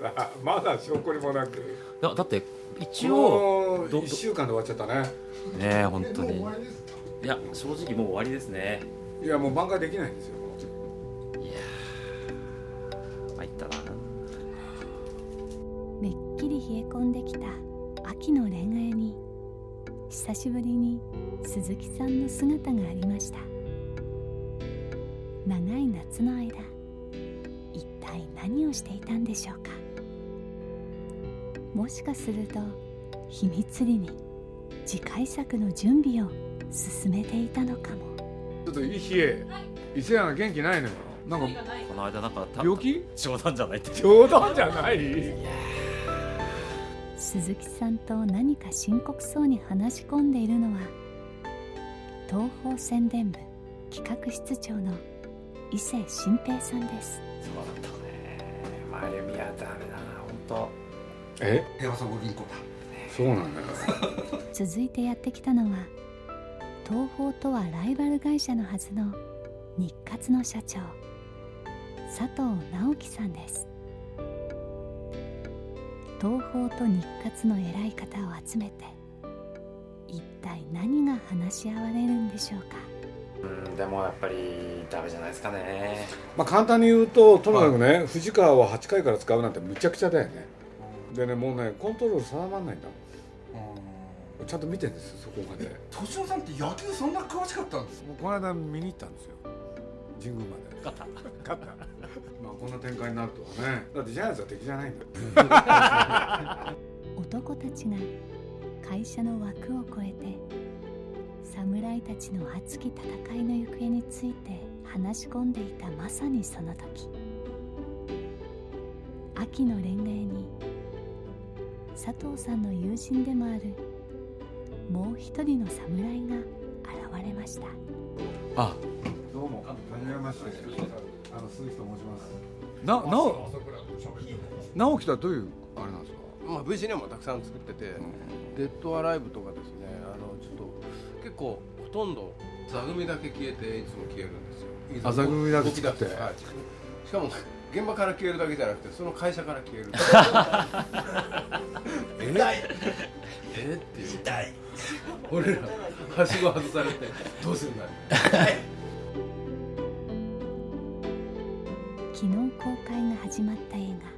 さ まだ証拠にもなくだだって一応ど1週間で終わっちゃったね。ねえ本当に。いや正直もう終わりですね。いやもう挽回できないんですよ。いやー参ったな。めっきり冷え込んできた秋の恋愛に久しぶりに鈴木さんの姿がありました。長い夏の間一体何をしていたんでしょうかもしかすると秘密裏に次回作の準備を進めていたのかも。ちょっといい冷え伊勢谷が元気ないのよ。なんかこの間なんかた。病気？冗談じゃないって。冗談じゃない？鈴木さんと何か深刻そうに話し込んでいるのは東方宣伝部企画室長の伊勢新平さんです。そうだったね。真由美はダメだな本え？平和総合銀行だ。そうなんだよ。続いてやってきたのは東宝とはライバル会社のはずの日活の社長佐藤直樹さんです。東宝と日活の偉い方を集めて一体何が話し合われるんでしょうか？当うんでもやっぱりダメじゃないですかね。まあ簡単に言うととにかくね、藤川を8回から使うなんてむちゃくちゃだよねでねもうねコントロール定まんないんだもん。ちゃんと見てるんですよそこまで。敏夫さんって野球そんな詳しかったんです？もうこの間見に行ったんですよ。神宮まで。勝った。勝った。まあこんな展開になるとはね。だってジャイアンツは敵じゃないんだよ。男たちが会社の枠を超えて侍たちの熱き戦いの行方について話し込んでいたまさにその時。秋の恋愛に佐藤さんの友人でもあるもう一人の侍が現れました。あどうもはじめましてあの鈴木と申します。ななお直樹とはどういうあれなんですか？まあ、VCN もたくさん作ってて、デッドアライブとかですねあのちょっと結構ほとんど座組だけ消えていつも消えるんですよ。座組。だけ作って。はい。しかも現場から消えるだけじゃなくてその会社から消える。え？え？っていう。痛い。俺らはしご外されてどうするんだ？昨日公開が始まった映画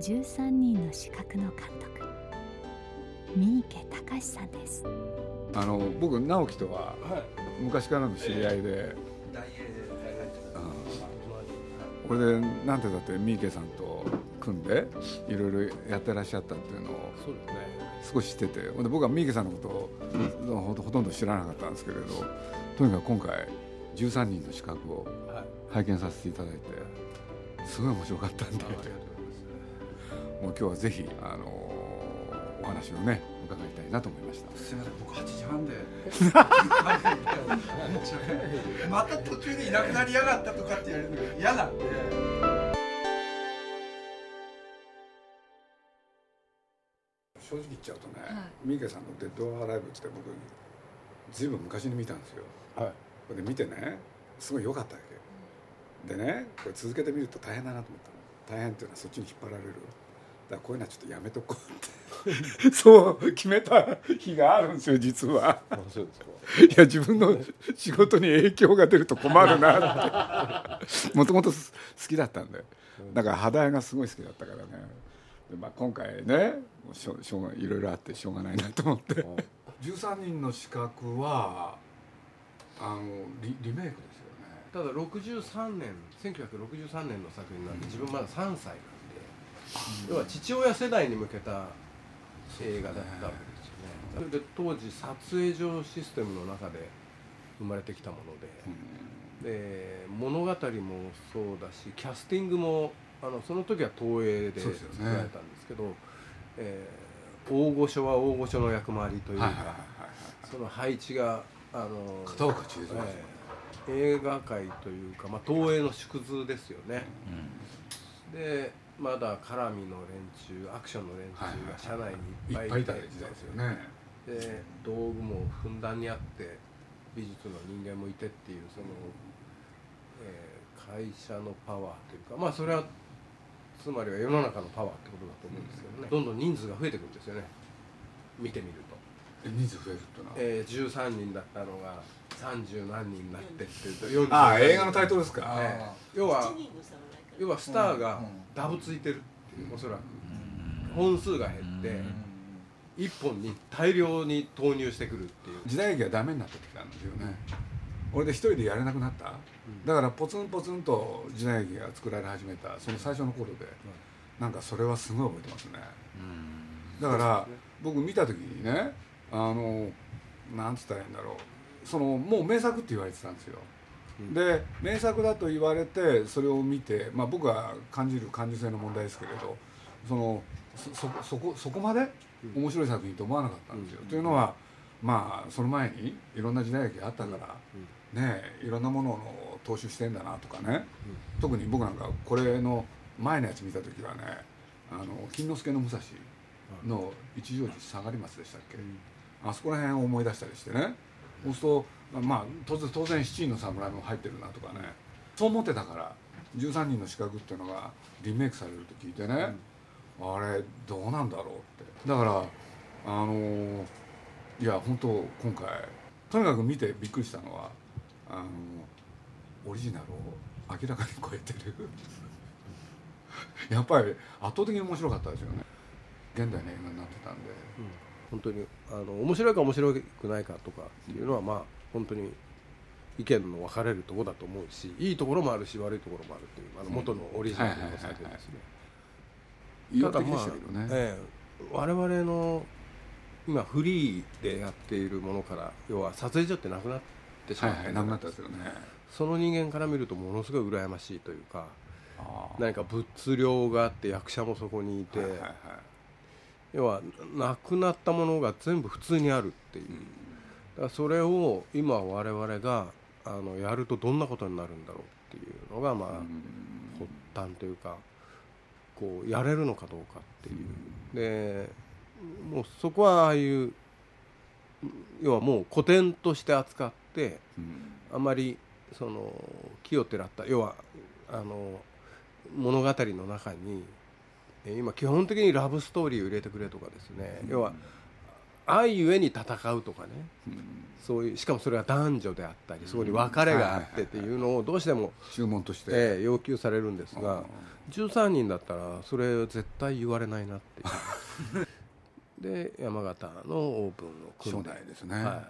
13人の資格の監督三池隆さんです。あの僕直樹とははい。昔からの知り合いで、大英これでなんてだって三池さんと組んでいろいろやってらっしゃったっていうのをそうですね少し知ってて僕は三池さんのことをほとんど知らなかったんですけれどとにかく今回13人の資格をはい。拝見させていただいてすごい面白かったんで。あありがとうございます。もう今日はぜひ、あのお話をね伺いたいなと思いました。すみません僕8時半で。また途中でいなくなりやがったとかって言われるのが嫌なんで。正直言っちゃうとね、三池さんの「デッド・アライブ」って僕ずいぶん昔に見たんですよ。はい。これで見てねすごい良かったわけ。でねこれ続けてみると大変だなと思ったの。大変っていうのはそっちに引っ張られるだこういうのはちょっとやめとこうって。そう決めた日があるんですよ実は。いや自分の仕事に影響が出ると困るなって。もともと好きだったんで。だから肌絵がすごい好きだったからね。で、まあ、今回ねしょしょうがいろいろあってしょうがないなと思って。13人の資格はあのリリメイクですよね。ただ63年1963年の作品なんで自分まだ3歳なんで、要は父親世代に向けた映画だったわけですよね。で当時撮影上システムの中で生まれてきたもので、で物語もそうだしキャスティングもあのその時は東映で作られたんですけどえー大御所は大御所の役回りというか、その配置があの片岡千恵蔵ええ映画界というか、まあ、東映の縮図ですよね、でまだ絡みの連中アクションの連中が車内にいっぱいいた時代ですよね。で道具もふんだんにあって美術の人間もいてっていうその、えー会社のパワーというかまあそれはつまりは世の中のパワーってことだと思うんですけどね、どんどん人数が増えてくるんですよね。見てみると。え人数増えるってのは、えー、13人だったのが30何人になってっていうと40ああ映画のタイトルですか、ええ要は要はスターがダブついてるっていうおそらく。本数が減って1本に大量に投入してくるっていう。時代劇がダメになってきたんですよね、俺で一人でやれなくなった、だからポツンポツンと時代劇が作られ始めたその最初の頃で、なんかそれはすごい覚えてますね、だから僕見た時にねあのなんつったらいいんだろう。そのもう名作って言われてたんですよ、で名作だと言われてそれを見て、まあ、僕が感じる感受性の問題ですけれどそのそそそこそこまで面白い作品と思わなかったんですよ、というのはまあその前にいろんな時代劇があったから、ねえいろんなものを踏襲してんだなとかね、特に僕なんかこれの前のやつ見た時はねあの金之助の武蔵の一乗寺下がり松でしたっけ、あそこら辺を思い出したりしてね。そうするとまあ当然当然七人の侍も入ってるなとかね。そう思ってたから13人の資格っていうのがリメイクされると聞いてね、あれどうなんだろうって。だからあのいや本当今回とにかく見てびっくりしたのはあのオリジナルを明らかに超えてる。やっぱり圧倒的に面白かったですよね。現代の映画になってたんで。本当にあの面白いか面白くないかとかっていうのはまあ本当に意見の分かれるところだと思うしいいところもあるし悪いところもあるっていうあの元のオリジナルの作品ですね。ただまあね、ええ我々の今フリーでやっているものから要は撮影所ってなくなってしまってはいはいなくなったですよね。その人間から見るとものすごい羨ましいというか何か物量があって役者もそこにいて、はいはいはい。要はなくなったものが全部普通にあるっていう、だからそれを今我々があのやるとどんなことになるんだろうっていうのがまあ、発端というかこうやれるのかどうかっていう。でもうそこはああいう要はもう古典として扱ってあまりその木をてらった要はあの物語の中にえ今基本的にラブストーリーを入れてくれとかですね、要は愛ゆえに戦うとかね、そういうしかもそれは男女であったりそこに別れがあってっていうのをどうしても、注文として、ええ要求されるんですが13人だったらそれ絶対言われないなっていう。で山形のオープンを組んで。初代ですね、は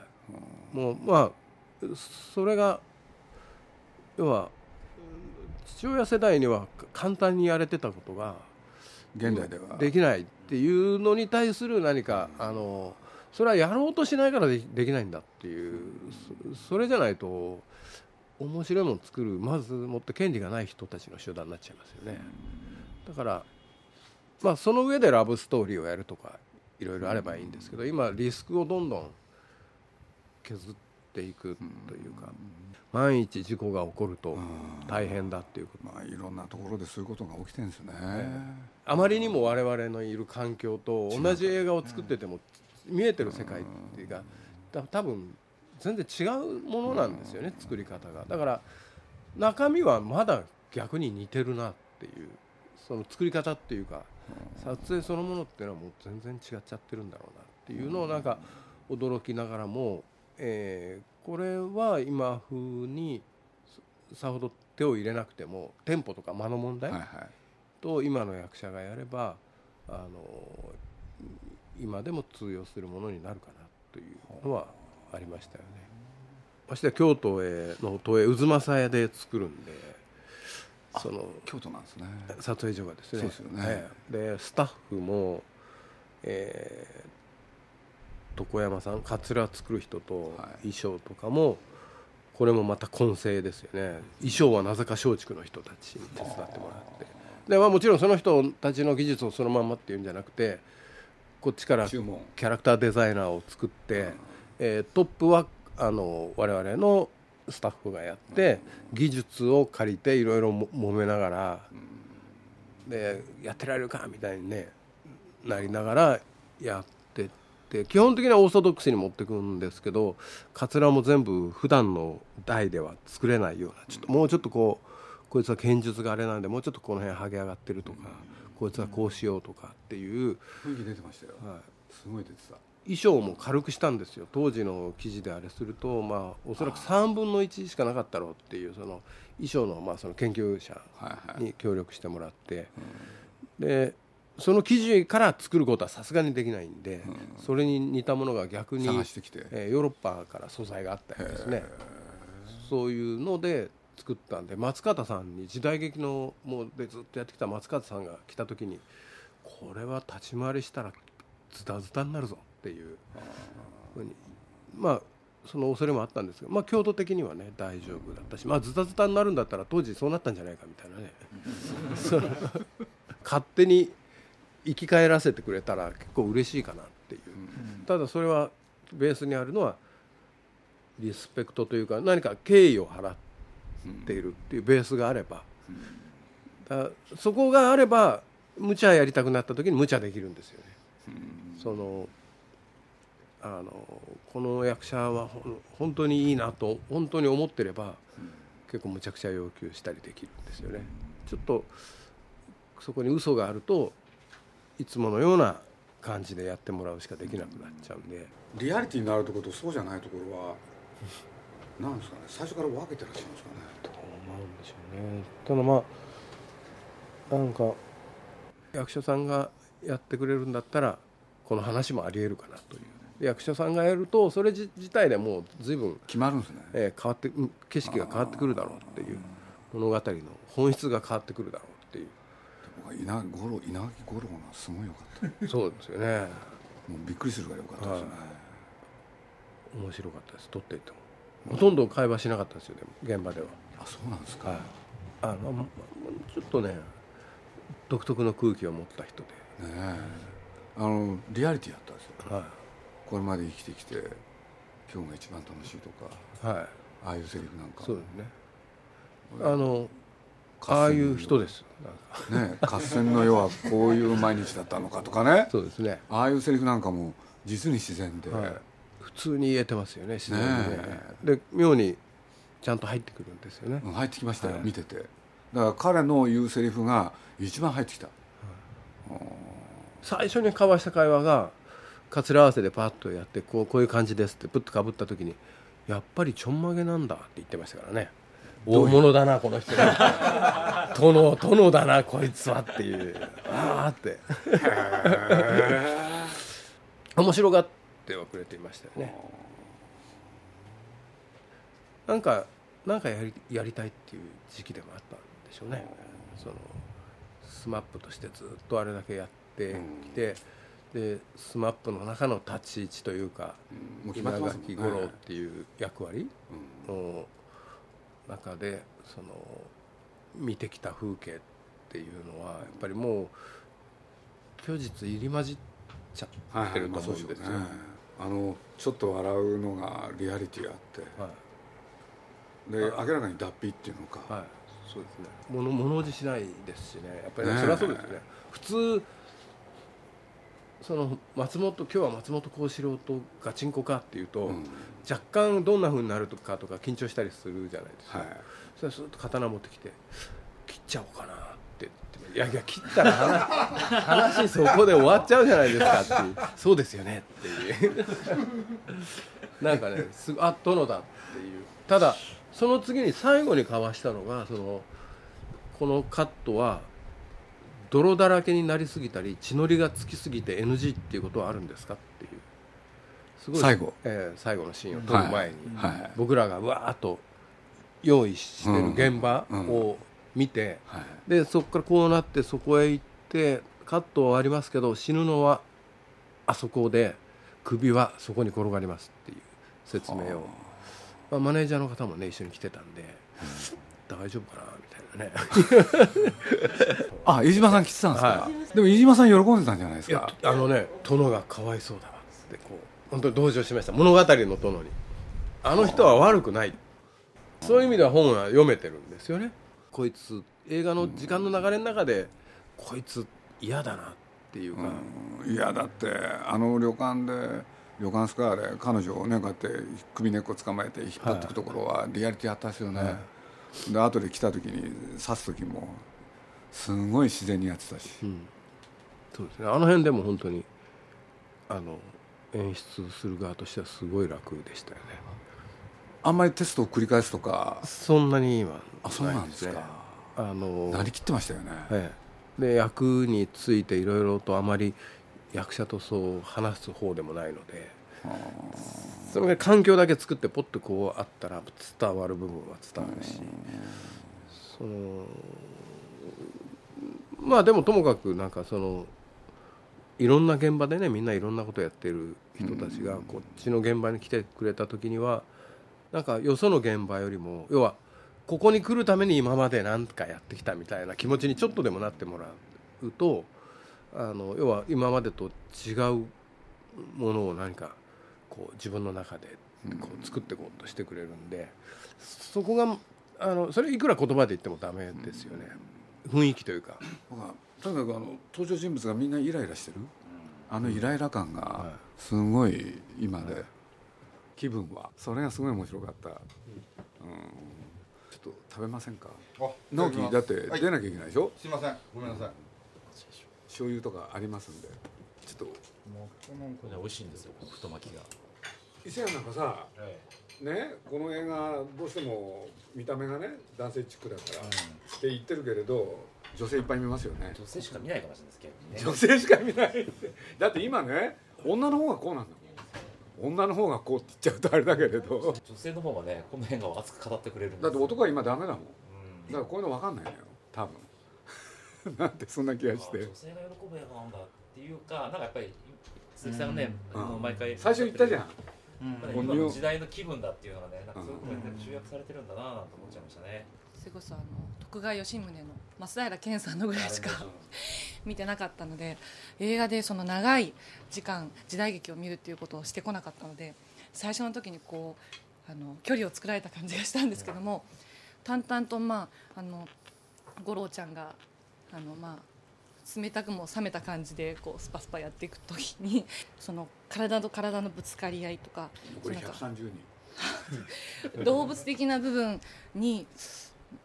い、もうまあそれが要は父親世代には簡単にやれてたことが現代では。できないっていうのに対する何かあのそれはやろうとしないからできないんだっていうそそれじゃないと面白いもの作るまずもって権利がない人たちの集団になっちゃいますよね。だからまあその上でラブストーリーをやるとかいろいろあればいいんですけど今リスクをどんどん削っていくというか万一事故が起こると大変だっていうこと。まあいろんなところでそういうことが起きてるんですよね、あまりにも我々のいる環境と同じ映画を作ってても見えてる世界っていうかた多分全然違うものなんですよね作り方が。だから中身はまだ逆に似てるなっていうその作り方っていうか撮影そのものっていうのはもう全然違っちゃってるんだろうなっていうのをなんか驚きながらも、えー、これは今風にさほど手を入れなくてもテンポとか間の問題と今の役者がやればあの今でも通用するものになるかなというのはありましたよね。まして京都への都営渦政屋で作るんでその京都なんですね。撮影所がですね。そうですよね、でスタッフも、えー、床山さんかつら作る人と衣装とかも、これもまた混成ですよね。衣装はなぜか松竹の人たちに手伝ってもらって。で、まあ、もちろんその人たちの技術をそのままっていうんじゃなくてこっちからキャラクターデザイナーを作って、えー、トップはあの我々のスタッフがやって技術を借りていろいろ揉めながらでやってられるかみたいにねなりながらやってって基本的にはオーソドックスに持ってくんですけどかつらも全部普段の台では作れないようなちょっともうちょっとこうこいつは剣術があれなんでもうちょっとこの辺剥げ上がってるとかこいつはこうしようとかっていう雰囲気出てましたよ、はい、すごい出てた。衣装も軽くしたんですよ。当時の記事であれするとまあおそらく3分の1しかなかったろうっていうその衣装のまあその研究者に協力してもらって、でその生地から作ることはさすがにできないんで、それに似たものが逆に、えヨーロッパから素材があったりですね。そういうので作ったんで松方さんに時代劇のもうでずっとやってきた松方さんが来た時にこれは立ち回りしたらズタズタになるぞっていうふうにまあその恐れもあったんですが、まあ、強度的にはね大丈夫だったし、まあ、ズタズタになるんだったら当時そうなったんじゃないかみたいなね。勝手に生き返らせてくれたら結構嬉しいかなっていう、ただそれはベースにあるのはリスペクトというか何か敬意を払っているっていうベースがあれば、だそこがあれば無茶やりたくなった時に無茶できるんですよね。そのあのこの役者は本当にいいなと本当に思ってれば結構むちゃくちゃ要求したりできるんですよね。ちょっとそこに嘘があるといつものような感じでやってもらうしかできなくなっちゃうんでリアリティになるところとそうじゃないところはなんですかね最初から分けてらっしゃるんですかね。どう思うんでしょうね。ただまあなんか役者さんがやってくれるんだったらこの話もありえるかなという。役者さんがやるとそれ自体でもう随分決まるんですね、えー、変わって景色が変わってくるだろうっていう物語の本質が変わってくるだろうっていう。稲五郎稲垣五郎がすごいよかった。そうですよね。もうびっくりするぐらいよかったですね、面白かったです。撮っていてもほとんど会話しなかったですよね現場では。あそうなんですか、はい、あのちょっとね独特の空気を持った人で。ねあのリアリティやったんですよ、はい、これまで生きてきて今日が一番楽しいとか、はい、ああいうセリフなんか。そうですね。あのああいう人です。ね合戦の世はこういう毎日だったのかとかね。そうですね。ああいうセリフなんかも実に自然で、はい、普通に言えてますよね自然にね。で妙にちゃんと入ってくるんですよね、うん、入ってきましたよ、はい、見てて。だから彼の言うセリフが一番入ってきた、はい、最初に交わした会話がかつら合わせでパッとやってこうこういう感じですってプッとかぶった時にやっぱりちょんまげなんだって言ってましたからね。大物だなこの人 殿殿だなこいつはっていう。ああって。面白がってはくれていましたよね。なんかなんかやりやりたいっていう時期でもあったんでしょうね。そのSMAPとしてずっとあれだけやってきて、うん、で SMAPの中の立ち位置というか、稲垣吾郎っていう役割の中でその見てきた風景っていうのはやっぱりもう虚実入り混じっちゃってると思うんですよ。あのちょっと笑うのがリアリティあって、はい、で明らかに脱皮っていうのか、はい、そうですね。物物おじしないですしね。やっぱり、ね、それはそうですね。普通その松本今日は松本幸四郎とガチンコかっていうと、うん、若干どんなふうになるとかとか緊張したりするじゃないですか、はい、それすっと刀持ってきて切っちゃおうかなっていやいや切ったら話 話そこで終わっちゃうじゃないですかっていう。そうですよねっていう。なんかねすあ殿だっていう。ただその次に最後に交わしたのがそのこのカットは泥だらけになりすぎたり血のりがつきすぎて NG っていうことはあるんですかっていう。すごい最後、えー、最後のシーンを撮る前に、はい。はい、僕らがわーっと用意してる現場を見て、うんうんはい、でそこからこうなってそこへ行ってカットはありますけど死ぬのはあそこで首はそこに転がりますっていう説明を、まあ、マネージャーの方もね一緒に来てたんで、うん、大丈夫かなみたいなね。あ飯島さん来てたんですか、はい、でも飯島さん喜んでたんじゃないですか？あのね殿がかわいそうだわってこう本当に同情しました。物語の殿に。あの人は悪くない。そういう意味では本は読めてるんですよねこいつ映画の時間の流れの中でこいつ嫌だなっていうか、うん、いやだってあの旅館で旅館スカーレ彼女をねこうやって首根っこ捕まえて引っ張っていくところはリアリティあったですよね、はい、で後で来た時に刺す時もすごい自然にやってたし、うん、そうですね。あの辺でも本当にあの演出する側としてはすごい楽でしたよねあんまりテストを繰り返すとか。そんなにはあそうなんですか。あのなりきってましたよね、ええ、で役についていろいろとあまり役者とそう話す方でもないのでその環境だけ作ってポッとこうあったら伝わる部分は伝わるしそのまあでもともかくなんかそのいろんな現場でねみんないろんなことやってる人たちがこっちの現場に来てくれた時にはなんかよその現場よりも要はここに来るために今まで何かやってきたみたいな気持ちにちょっとでもなってもらうとあの要は今までと違うものを何かこう自分の中でこう作っていこうとしてくれるんでそこがあのそれいくら言葉で言ってもダメですよね。雰囲気というか。とにかくあの登場人物がみんなイライラしてる。あのイライラ感がすごい今で、気分は。それがすごい面白かった、うん、ちょっと食べませんか？直樹だって出なきゃいけないでしょ、はい、すいません。ごめんなさい。醤油とかありますんでちょっと。もうこのこれ美味しいんですよ太巻きが。伊勢谷なんかさ、はい、ねこの映画どうしても見た目がね男性チックだから、うん、って言ってるけれど女性いっぱい見ますよね。女性しか見ないかもしれないですけどね。女性しか見ない。だって今ね女の方がこうなんだもん女の方がこうって言っちゃうとあれだけれど。女性の方がねこの辺が熱く語ってくれるだって男は今ダメだもん、うん、だからこういうの分かんないのよ。多分。なんてそんな気がして。女性が喜ぶ映画なんだっていうかなんかやっぱり鈴木さんがね、うん、毎回最初言ったじゃん。うん、今の時代の気分だっていうのがねなんかすごく集約されてるんだなと思っちゃいましたね。それこそあの徳川吉宗の増平健さんのぐらいしか 見てなかったので映画でその長い時間時代劇を見るっていうことをしてこなかったので最初の時にこうあの距離を作られた感じがしたんですけども淡々とまああの五郎ちゃんがあのまあ冷たくも冷めた感じでこうスパスパやっていく時にその体と体のぶつかり合いとか 動物的な部分に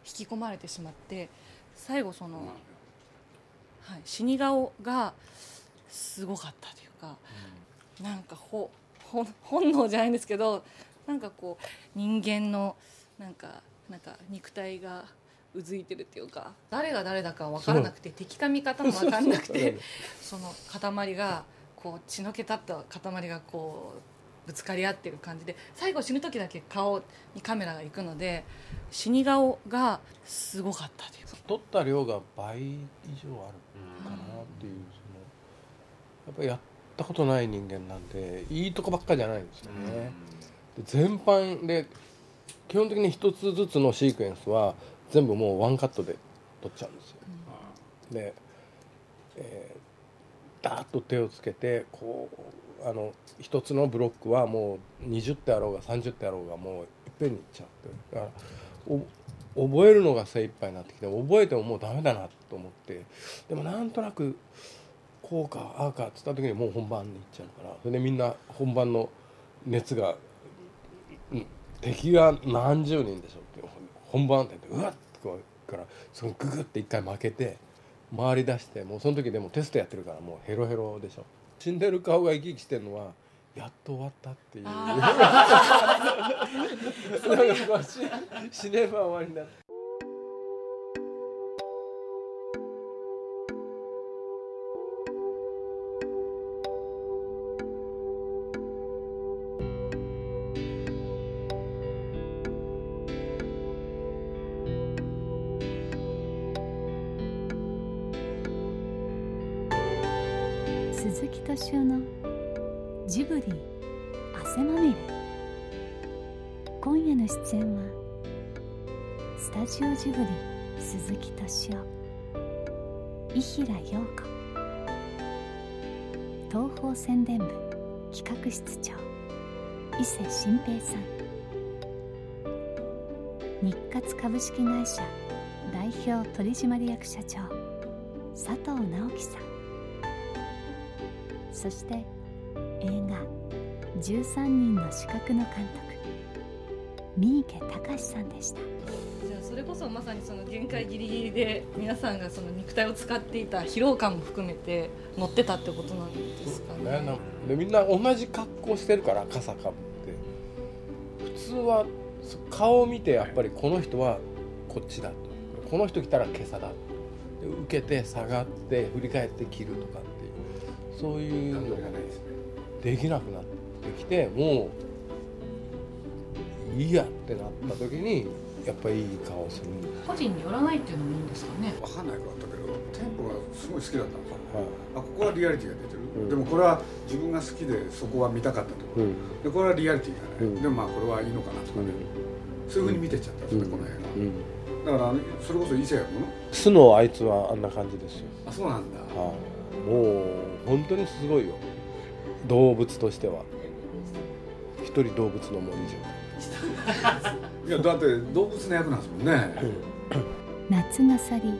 引き込まれてしまって最後その、はい、死に顔がすごかったというか、うん、なんかほほ本能じゃないんですけどなんかこう人間のなんかなんか肉体がうずいてるっていうか誰が誰だか分からなくて敵か味方も分からなくてその塊がこう血の気立った塊がこうぶつかり合ってる感じで最後死ぬ時だけ顔にカメラが行くので死に顔がすごかったという取った量が倍以上あるかなっていう、そのやっぱりやったことない人間なんでいいとこばっかりじゃないんですよね。で全般で基本的に一つずつのシークエンスは全部もうワンカットで撮っちゃうんですよ。うん、で、えー、ダーッと手をつけてこうあの一つのブロックはもう20手あろうが30手あろうがもういっぺんにいっちゃってだから覚えるのが精一杯になってきて覚えてももうダメだなと思って。でもなんとなくこうかああかっつった時にもう本番に行っちゃうから。それでみんな本番の熱が、うん、敵が何十人でしょって本番ってうわっとこうからそのググって一回負けて回り出してもうその時でもテストやってるからもうヘロヘロでしょ。死んでる顔が生き生きしてるのはやっと終わったっていう。死死ねば終わりに伊平陽子東宝宣伝部企画室長伊勢新平さん。日活株式会社代表取締役社長佐藤直樹さん。そして映画「13人の資格」の監督三池隆さんでした。それこそまさにその限界ギリギリで皆さんがその肉体を使っていた疲労感も含めて乗ってたってことなんですかね。ね。でみんな同じ格好してるから傘かぶって。普通は顔を見てやっぱりこの人はこっちだとこの人来たら今朝だで受けて下がって。振り返って切るとかっていう。そういうのがでね。できなくなってきてもういいやってなった時にやっぱりいい顔する個人によらないっていうのもいいんですかね。分かんない。かったけどテンポがすごい好きだったんですよはいあここはリアリティが出てる、うん。でもこれは自分が好きでそこは見たかったところ、うん。でこれはリアリティがない、うん。でもまあこれはいいのかなとかね、そういうふうに見てっちゃったんですね、うん。この映うん。画だからそれこそ伊勢やもの？素のあいつはあんな感じですよ。あそうなんだ、はい、もう本当にすごいよ。動物としては。一人動物の森以い やだって動物の役なんですもんね、夏が去り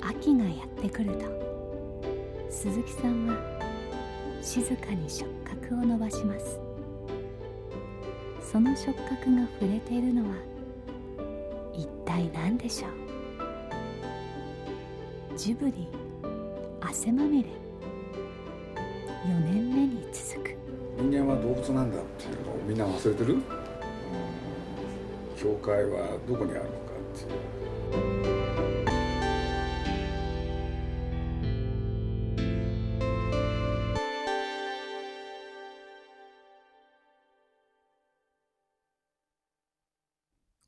秋がやってくると。鈴木さんは静かに触覚を伸ばします。その触覚が触れているのは一体何でしょう？ジブリ汗まみれ。4年目に続く。人間は動物なんだっていうのをみんな忘れてる？境界はどこにあるのかっていう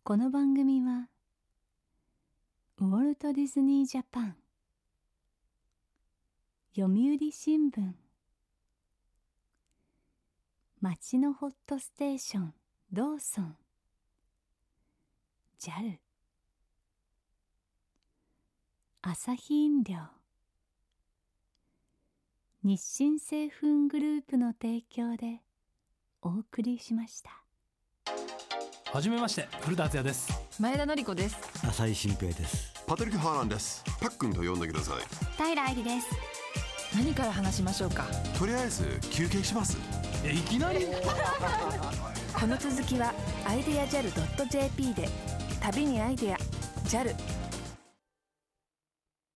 この番組はウォルト・ディズニー・ジャパン。読売新聞。町のホットステーションローソン。JAL 朝日飲料日清製粉グループの提供でお送りしました。はじめまして古田敦也です前田紀子です浅井新平ですパトリック・ハーランですパックンと呼んでください平愛理です何から話しましょうか?とりあえず休憩しますえいきなりこの続きはアイデア JAL.jp で旅にアイデア。JAL